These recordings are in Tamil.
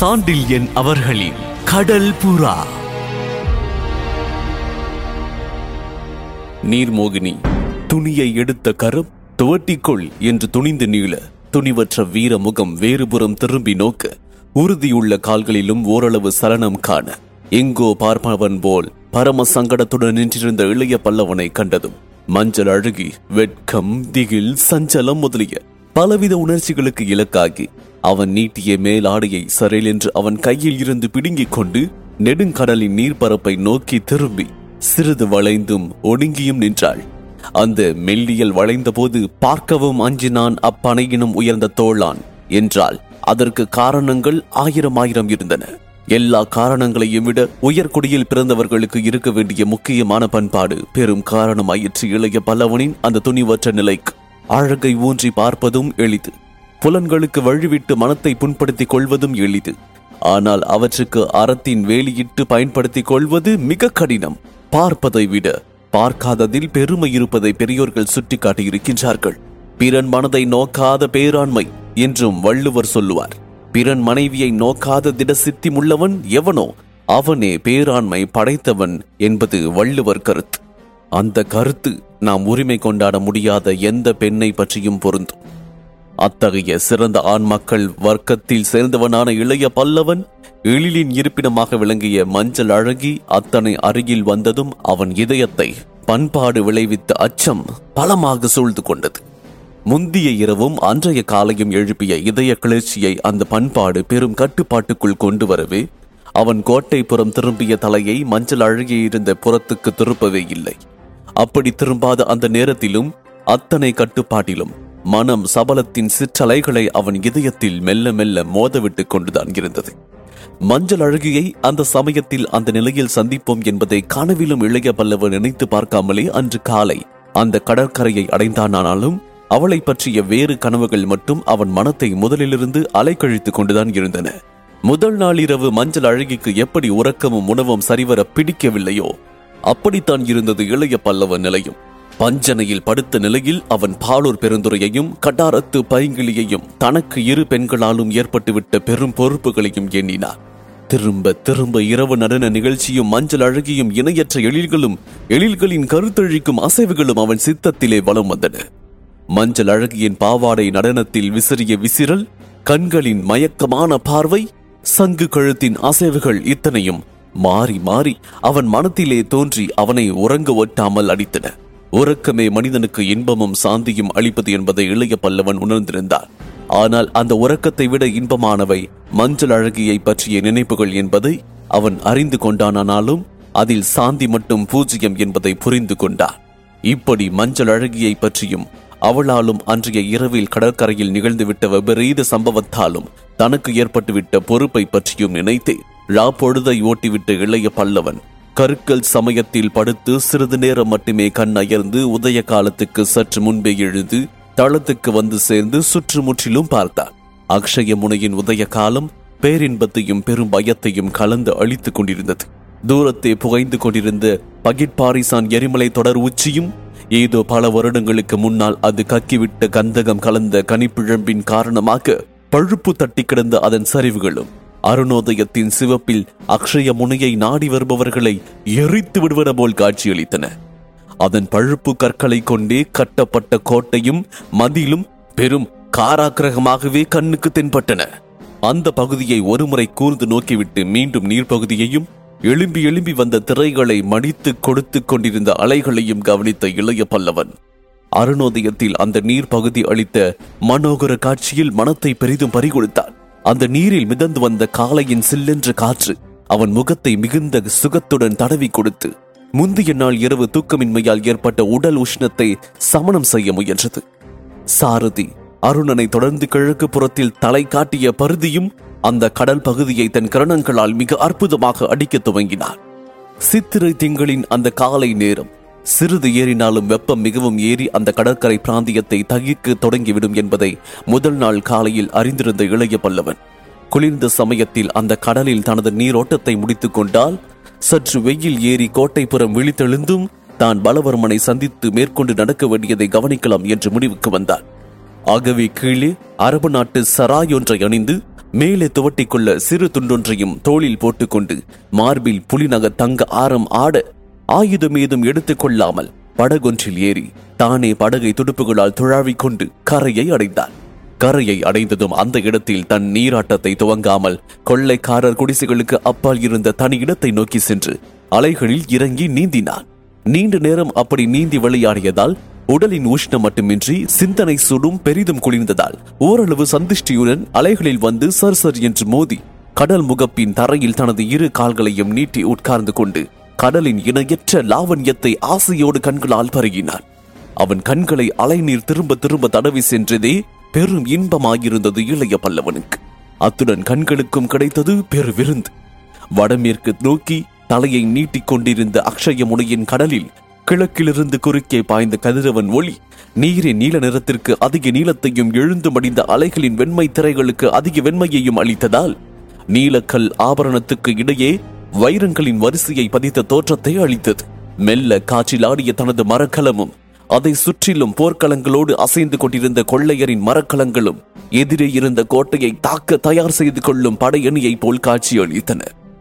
சாண்டில்யன் அவர்களின் கடல் புறா. நீர்மோகினி துணியை எடுத்த கரம் துவட்டிக்கொள் என்று துணிந்து நீள துணிவற்ற வீர முகம் வேறுபுறம் திரும்பி நோக்க உறுதியுள்ள கால்களிலும் ஓரளவு சலனம் காண எங்கோ பார்ப்பவன் போல் பரம சங்கடத்துடன் நின்றிருந்த இளைய பல்லவனை கண்டதும் மஞ்சள் அழுகி வெட்கம் திகில் சஞ்சலம் முதலிய பலவித உணர்ச்சிகளுக்கு இலக்காகி அவன் நீட்டிய மேலாடையை சரேல் என்று அவன் கையில் இருந்து பிடுங்கிக் கொண்டு நெடுங்கடலின் நீர்ப்பரப்பை நோக்கி திரும்பி சிறிது வளைந்தும் ஒடுங்கியும் நின்றாள். அந்த மெல்லியல் வளைந்தபோது பார்க்கவும் அஞ்சினான் அப்பனையினும் உயர்ந்த தோளான் என்றால் அதற்கு காரணங்கள் ஆயிரம் ஆயிரம் இருந்தன. எல்லா காரணங்களையும் விட உயர்குடியில் பிறந்தவர்களுக்கு இருக்க வேண்டிய முக்கியமான பண்பாடு பெரும் காரணமாயிற்று இளைய பல்லவனின் அந்த துணிவற்ற நிலைக்கு. அழகை ஊன்றி பார்ப்பதும் எளிது. புலன்களுக்கு வழிவிட்டு மனத்தை புண்படுத்திக் கொள்வதும் எளிது. ஆனால் அவற்றுக்கு அறத்தின் வேலியிட்டு பயன்படுத்திக் கொள்வது மிக கடினம். பார்ப்பதை விட பார்க்காததில் பெருமை இருப்பதை பெரியோர்கள் சுட்டிக்காட்டியிருக்கின்றார்கள். பிறன் மனதை நோக்காத பேராண்மை என்றும் வள்ளுவர் சொல்லுவார். பிறன் மனைவியை நோக்காத திட சித்திமுள்ளவன் எவனோ? அவனே பேராண்மை படைத்தவன் என்பது வள்ளுவர் கருத்து. அந்த கருத்து நாம் உரிமை கொண்டாட முடியாத எந்த பெண்ணை பற்றியும் பொருந்தும். அத்தகைய சிறந்த ஆண் மக்கள் வர்க்கத்தில் சேர்ந்தவனான இளைய பல்லவன் எழிலின் இருப்பிடமாக விளங்கிய மஞ்சள் அழகி அத்தனை அருகில் வந்ததும் அவன் இதயத்தை பண்பாடு விளைவித்த அச்சம் பலமாக சூழ்ந்து கொண்டது. முந்திய இரவும் அன்றைய காலையும் எழுப்பிய இதய கிளர்ச்சியை அந்த பண்பாடு பெரும் கட்டுப்பாட்டுக்குள் கொண்டு வரவே அவன் கோட்டைப்புறம் திரும்பிய தலையை மஞ்சள் அழகியிருந்த புறத்துக்கு திருப்பவே இல்லை. அப்படி திரும்பாத அந்த நேரத்திலும் அத்தனை கட்டுப்பாட்டிலும் மனம் சபலத்தின் சிற்றலைகளை அவன் இதயத்தில் மெல்ல மெல்ல மோதவிட்டுக் கொண்டுதான் இருந்தது. மஞ்சள் அழகியை அந்த சமயத்தில் அந்த நிலையில் சந்திப்போம் என்பதை கனவிலும் இளைய பல்லவன் நினைத்து பார்க்காமலே அன்று காலை அந்த கடற்கரையை அடைந்தானானாலும் அவளை பற்றிய வேறு கனவுகள் மட்டும் அவன் மனத்தை முதலிலிருந்து அலைக்கழித்துக் கொண்டுதான் இருந்தன. முதல் நாளிரவு மஞ்சள் அழகிக்கு எப்படி உறக்கமும் உணவும் சரிவர பிடிக்கவில்லையோ அப்படித்தான் இருந்தது இளைய பல்லவன் நிலையும். பஞ்சனையில் படுத்த நிலையில் அவன் பாலூர் பெருந்துரையையும் கட்டாரத்து பைங்கிளியையும் தனக்கு இரு பெண்களாலும் ஏற்பட்டுவிட்ட பெரும் பொறுப்புகளையும் எண்ணினார். திரும்ப திரும்ப இரவு நடன நிகழ்ச்சியும் மஞ்சள் அழகியும் இணையற்ற எழில்களும் எழில்களின் கருத்தழிக்கும் அசைவுகளும் அவன் சித்தத்திலே வலம் வந்தன. மஞ்சள் அழகியின் பாவாடை நடனத்தில் விசிறிய விசிறல் கண்களின் மயக்கமான பார்வை சங்கு கழுத்தின் அசைவுகள் இத்தனையும் மாறி மாறி அவன் மனத்திலே தோன்றி அவனை உறங்க ஒட்டாமல் அடித்தன. உறக்கமே மனிதனுக்கு இன்பமும் சாந்தியும் அளிப்பது என்பதை இளைய பல்லவன் உணர்ந்திருந்தார். ஆனால் அந்த உறக்கத்தை விட இன்பமானவை மஞ்சள் அழகியை பற்றிய நினைப்புகள் என்பதை அவன் அறிந்து கொண்டானானாலும் அதில் சாந்தி மட்டும் பூஜ்யம் என்பதை புரிந்து கொண்டார் இப்படி மஞ்சள் அழகியை பற்றியும் அவளாலும் அன்றைய இரவில் கடற்கரையில் நிகழ்ந்துவிட்ட விபரீத சம்பவத்தாலும் தனக்கு ஏற்பட்டுவிட்ட பொறுப்பை பற்றியும் நினைத்தேன். ரா பொழுதை ஓட்டிவிட்ட இளைய பல்லவன் கருக்கல் சமயத்தில் படுத்து சிறிது நேரம் மட்டுமே கண் அயர்ந்து உதய காலத்துக்கு சற்று முன்பே எழுந்து தளத்துக்கு வந்து சேர்ந்து சுற்றுமுற்றிலும் பார்த்தார். அக்ஷய முனையின் உதய காலம் பேரின்பத்தையும் பெரும் பயத்தையும் கலந்து அழித்துக் கொண்டிருந்தது. தூரத்தே புகைந்து கொண்டிருந்த பகிட்பாரிசான் எரிமலை தொடர் உச்சியும் ஏதோ பல வருடங்களுக்கு முன்னால் அது கக்கிவிட்ட கந்தகம் கலந்த கனிப்பிழம்பின் காரணமாக பழுப்பு தட்டி கிடந்த அதன் சரிவுகளும் அருணோதயத்தின் சிவப்பில் அக்ஷய முனையை நாடி வருபவர்களை எரித்து விடுவன போல் காட்சியளித்தன. அதன் பழுப்பு கற்களை கொண்டே கட்டப்பட்ட கோட்டையும் மதிலும் பெரும் காராக்கிரகமாகவே கண்ணுக்கு தென்பட்டன. அந்த பகுதியை ஒருமுறை கூர்ந்து நோக்கிவிட்டு மீண்டும் நீர்ப்பகுதியையும் எழும்பி எழும்பி வந்த திரைகளை மடித்து கொடுத்து கொண்டிருந்த அலைகளையும் கவனித்த இளைய பல்லவன். அருணோதயத்தில் அந்த நீர் பகுதி அளித்த மனோகர காட்சியில் மனத்தை பெரிதும் பறிகொடுத்தான். அந்த நீரில் மிதந்து வந்த காளையின் சில்லென்ற காற்று அவன் முகத்தை மிகுந்த சுகத்துடன் தடவி கொடுத்து முந்தைய நாள் இரவு தூக்கமின்மையால் ஏற்பட்ட உடல் உஷ்ணத்தை சமணம் செய்ய முயன்றது. சாரதி அருணனை தொடர்ந்து கிழக்கு புறத்தில் தலை காட்டிய பருதியும் அந்த கடல் பகுதியை தன் கரணங்களால் மிக அற்புதமாக அடிக்கத் துவங்கினார் சித்திரை திங்களின் அந்த காலை நேரம் சிறிது ஏறினாலும் வெப்பம் மிகவும் ஏறி அந்த கடற்கரை பிராந்தியத்தை தகிக்க தொடங்கிவிடும் என்பதை முதல் நாள் காலையில் அறிந்திருந்த இளைய பல்லவன். குளிர்ந்த சமயத்தில் அந்த கடலில் தனது நீரோட்டத்தை முடித்துக் கொண்டால் சற்று வெயில் ஏறி கோட்டைப்புறம் விழித்தெழுந்தும் தான் பலவர்மனை சந்தித்து மேற்கொண்டு நடக்க வேண்டியதை கவனிக்கலாம் என்று முடிவுக்கு வந்தார் ஆகவே கீழே அரபு நாட்டு சராய் ஒன்றை அணிந்து மேலே துவட்டிக்கொள்ள சிறு துண்டொன்றையும் தோளில் போட்டுக்கொண்டு மார்பில் புலிநக தங்க ஆரம் ஆட ஆயுதம் ஏதும் எடுத்துக் கொள்ளாமல் படகொன்றில் ஏறி தானே படகை துடுப்புகளால் துழாவிக் கொண்டு கரையை அடைந்தான். கரையை அடைந்ததும் அந்த இடத்தில் தன் நீராட்டத்தை துவங்காமல் கொள்ளைக்காரர் குடிசைகளுக்கு அப்பால் இருந்த தனி இடத்தை நோக்கி சென்று அலைகளில் இறங்கி நீந்தினான். நீண்ட நேரம் அப்படி நீந்தி விளையாடியதால் உடலின் உஷ்ணம் மட்டுமின்றி சிந்தனை சுடும் பெரிதும் குளிர்ந்ததால் ஓரளவு சந்திஷ்டியுடன் அலைகளில் வந்து சர் சர் என்று மோதி கடல் முகப்பின் தரையில் தனது இரு கால்களையும் நீட்டி உட்கார்ந்து கொண்டு கடலின் இணையற்ற லாவண்யத்தை ஆசையோடு கண்களால் பருகினான். அவன் கண்களை அலைநீர் திரும்ப திரும்ப தடவி சென்றதே பெரும் இன்பமாயிருந்தது இளைய பல்லவனுக்கு. அத்துடன் கண்களுக்கும் கிடைத்தது பெரு விருந்து வடமேற்கு நோக்கி தலையை நீட்டிக் கொண்டிருந்த அக்ஷய முனையின் கடலில் கிழக்கிலிருந்து குறுக்கே பாய்ந்த கதிரவன் ஒளி நீரின் நீல நிறத்திற்கு அதிக நீளத்தையும் எழுந்து மடிந்த அலைகளின் வெண்மை திரைகளுக்கு அதிக வெண்மையையும் அளித்ததால் நீலக்கல் ஆபரணத்துக்கு இடையே வைரங்களின் வரிசையை பதித்த தோற்றத்தை அளித்தது மெல்ல காற்றில் ஆடிய தனது மரக்கலமும் அதை சுற்றிலும் போர்க்களங்களோடு அசைந்து கொண்டிருந்த கொள்ளையரின் மரக்கலங்களும் எதிரே இருந்த கோட்டையை தாக்க தயார் செய்து கொள்ளும் படையணியைப் போல் காட்சியளித்தன.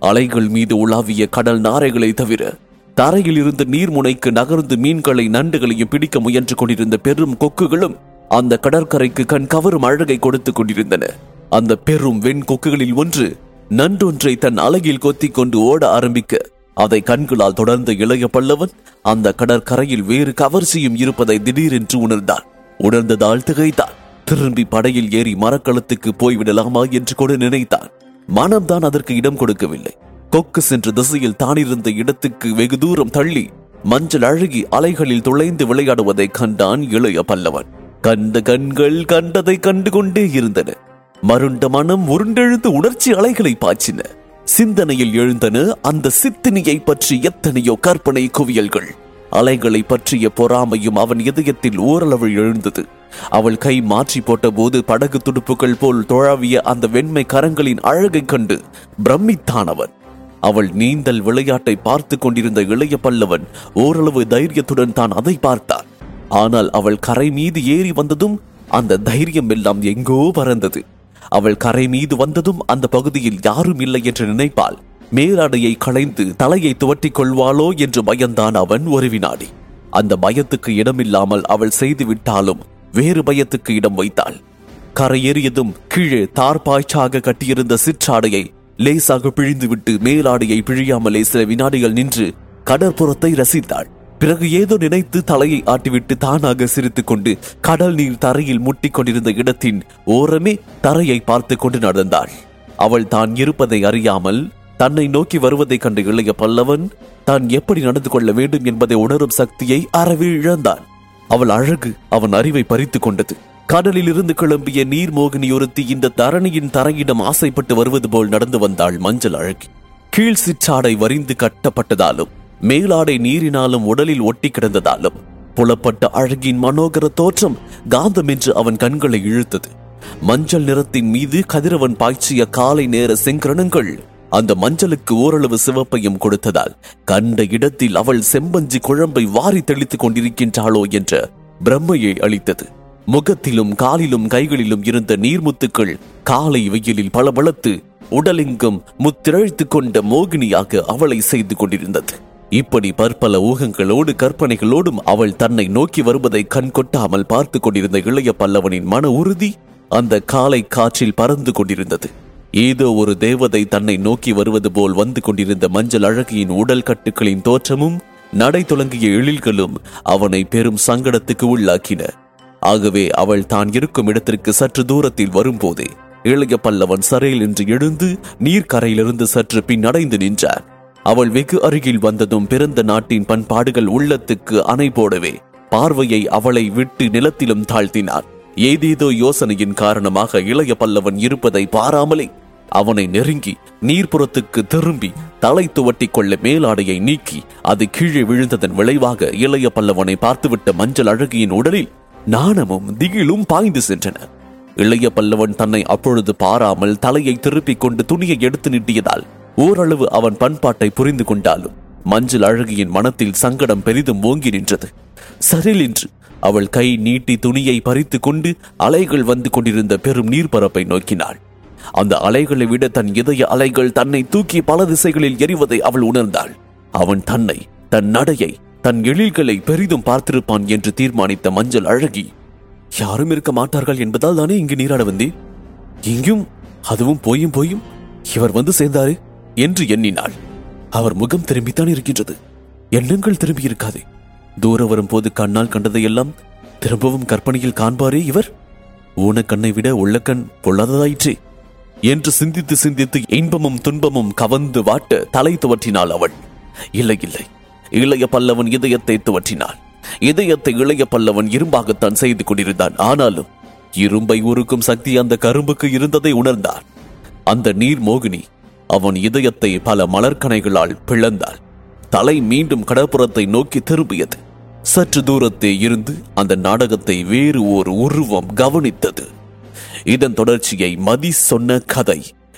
அலைகள் மீது உலாவிய கடல் நாரைகளை தவிர தரையில் இருந்து நீர்முனைக்கு நகர்ந்து மீன்களை நண்டுகளையும் பிடிக்க முயன்று கொண்டிருந்த பெரும் கொக்குகளும் அந்த கடற்கரைக்கு கண் கவரும் அழகை கொடுத்துக் கொண்டிருந்தன. அந்த பெரும் வெண் கொக்குகளில் ஒன்று நன்றொன்றை தன் அலகில் கொத்திக் கொண்டு ஓட ஆரம்பிக்க. அதை கண்களால் தொடர்ந்த இளைய பல்லவன் அந்த கடற்கரையில் வேறு கவர்ச்சியும் இருப்பதை திடீரென்று உணர்ந்தான். உணர்ந்ததால் திகைத்தான். திரும்பி படையில் ஏறி மரக்களத்துக்கு போய்விடலாமா என்று கூட நினைத்தான். மனம்தான் அதற்கு இடம் கொடுக்கவில்லை. கொக்கு சென்ற திசையில் தானிருந்த இடத்துக்கு வெகு தூரம் தள்ளி மஞ்சள் அழகி அலைகளில் துளைந்து விளையாடுவதை கண்டான் இளைய பல்லவன். கண்ட கண்கள் கண்டதை கண்டு கொண்டே இருந்தன. மருண்ட மனம் உருண்டெழுந்து உணர்ச்சி அலைகளை பாய்ச்சின. சிந்தனையில் எழுந்தன அந்த சித்தினியை பற்றி எத்தனையோ கற்பனை குவியல்கள். அலைகளை பற்றிய பொறாமையும் அவன் இதயத்தில் ஓரளவு எழுந்தது. அவள் கை மாற்றி போட்டபோது படகு துடுப்புகள் போல் தொழாவிய அந்த வெண்மை கரங்களின் அழகைக் கண்டு பிரமித்தான் அவன் அவள் நீந்தல் விளையாட்டை பார்த்து கொண்டிருந்த இளைய பல்லவன் ஓரளவு தைரியத்துடன் தான் அதை பார்த்தான். ஆனால் அவள் கரை மீது ஏறி வந்ததும் அந்த தைரியம் எல்லாம் எங்கோ பறந்தது. அவள் கரை மீது வந்ததும் அந்த பகுதியில் யாரும் இல்லை என்று நினைப்பால் மேலாடையை களைந்து தலையை துவட்டிக் கொள்வாளோ என்று பயந்தான் அவன் ஒரு வினாடி. அந்த பயத்துக்கு இடமில்லாமல் அவள் செய்து விட்டாலும் வேறு பயத்துக்கு இடம் வைத்தாள். கரையேறியதும் கீழே தார்பாய்ச்சாக கட்டியிருந்த சிற்றாடையை லேசாக பிழிந்துவிட்டு மேலாடையை பிழியாமலே சில வினாடிகள் நின்று கடற்புறத்தை ரசித்தாள். பிறகு ஏதோ நினைத்து தலையை ஆட்டிவிட்டு தானாக சிரித்து கொண்டு கடல் நீர் தரையில் முட்டிக் கொண்டிருந்த இடத்தின் ஓரமே தரையை பார்த்து கொண்டு நடந்தாள். அவள் தான் இருப்பதை அறியாமல் தன்னை நோக்கி வருவதைக் கண்ட இளைய பல்லவன் தான் எப்படி நடந்து கொள்ள வேண்டும் என்பதை உணரும் சக்தியை அறவே இழந்தான். அவள் அழகு அவன் அறிவை பறித்து கொண்டது. கடலில் இருந்து கிளம்பிய நீர் மோகினி ஒருத்தி இந்த தரணியின் தரையிடம் ஆசைப்பட்டு வருவது போல் நடந்து வந்தாள் மஞ்சள் அழகி. கீழ் சிற்றாடை வரிந்து கட்டப்பட்டதாலும் மேலாடை நீரினாலும் உடலில் ஒட்டி கிடந்ததாலும் புலப்பட்ட அழகின் மனோகர தோற்றம் காந்தம் என்று அவன் கண்களை இழுத்தது. மஞ்சள் நிறத்தின் மீது கதிரவன் பாய்ச்சிய காலை நேர செங்கிரணங்கள் அந்த மஞ்சளுக்கு ஓரளவு சிவப்பையும் கொடுத்ததால் கண்ட இடத்தில் அவள் செம்பஞ்சி குழம்பை வாரி தெளித்துக் கொண்டிருக்கின்றாளோ என்ற பிரம்மையை அளித்தது. முகத்திலும் காலிலும் கைகளிலும் இருந்த நீர்முத்துக்கள் காலை வெயிலில் பளபளத்து உடலெங்கும் முத்திரழித்துக் கொண்ட மோகினியாக அவளை செய்து கொண்டிருந்தது. இப்படி பற்பல ஊகங்களோடு கற்பனைகளோடும் அவள் தன்னை நோக்கி வருவதை கண் கொட்டாமல் பார்த்து கொண்டிருந்த இளைய பல்லவனின் மன உறுதி அந்த காலை காற்றில் பறந்து கொண்டிருந்தது. ஏதோ ஒரு தேவதை தன்னை நோக்கி வருவது போல் வந்து கொண்டிருந்த மஞ்சள் அழகியின் உடல் கட்டுக்களின் தோற்றமும் நடை தொடங்கிய எழில்களும் அவனை பெரும் சங்கடத்துக்கு உள்ளாக்கின. ஆகவே அவள் தான் இருக்கும் இடத்திற்கு சற்று தூரத்தில் வரும்போதே இளைய பல்லவன் சரையில் என்று எழுந்து நீர்க்கரையிலிருந்து சற்று பின்னடைந்து நின்றார் அவள் வெகு அருகில் வந்ததும் பிறந்த நாட்டின் பண்பாடுகள் உள்ளத்துக்கு அணை போடவே பார்வையை அவளை விட்டு நிலத்திலும் தாழ்த்தினார். ஏதேதோ யோசனையின் காரணமாக இளைய பல்லவன் இருப்பதை பாராமலே அவனை நெருங்கி நீர்ப்புறத்துக்கு திரும்பி தலை துவட்டிக் கொள்ள மேலாடையை நீக்கி அது கீழே விழுந்ததன் விளைவாக இளைய பல்லவனை பார்த்துவிட்ட மஞ்சள் அழகியின் உடலில் நாணமும் திகிலும் பாய்ந்து சென்றன. இளைய பல்லவன் தன்னை அப்பொழுது பாராமல் தலையை திருப்பிக் கொண்டு துணியை எடுத்து நீட்டியதால் ஓரளவு அவன் பண்பாட்டை புரிந்து கொண்டாலும் மஞ்சள் அழகியின் மனத்தில் சங்கடம் பெரிதும் ஓங்கி நின்றது. சரில் என்று அவள் கை நீட்டி துணியை பறித்து கொண்டு அலைகள் வந்து கொண்டிருந்த பெரும் நீர்ப்பரப்பை நோக்கினாள். அந்த அலைகளை விட தன் இதய அலைகள் தன்னை தூக்கி பல திசைகளில் எறிவதை அவள் உணர்ந்தாள். அவன் தன்னை தன் நடையை தன் எழில்களை பெரிதும் பார்த்திருப்பான் என்று தீர்மானித்த மஞ்சள் அழகி யாரும் இருக்க மாட்டார்கள் என்பதால் தானே இங்கு நீராட வந்தேன்? இங்கும் அதுவும் போயும் போயும் இவர் வந்து சேர்ந்தாரு? என்று எண்ணினாள். அவர் முகம் திரும்பித்தான் இருக்கின்றது. எண்ணங்கள் திரும்பி இருக்காது. தூரம் வரும்போது கண்ணால் கண்டதையெல்லாம் திரும்பவும் கற்பனையில் காண்பாரே இவர்? ஊனக்கண்ணை விட உள்ளக்கண் பொல்லாததாயிற்றே. என்று சிந்தித்து சிந்தித்து இன்பமும் துன்பமும் கவந்து வாட்ட தலை துவற்றினாள் அவள். இல்லை இல்லை. இளைய பல்லவன் இதயத்தை துவற்றினான் இதயத்தை இளைய பல்லவன் இரும்பாகத்தான் செய்து கொண்டிருந்தான். ஆனாலும் இரும்பை உருக்கும் சக்தி அந்த கரும்புக்கு இருந்ததை உணர்ந்தான் அந்த நீர் மோகினி அவன் இதயத்தை பல மலர்கனைகளால் பிளந்தாள். தலை மீண்டும் கடற்புறத்தை நோக்கி திரும்பியது. சற்று தூரத்தே இருந்து அந்த நாடகத்தை வேறு ஒரு உருவம் கவனித்தது. இதன் தொடர்ச்சியை மதி சொன்ன கதை.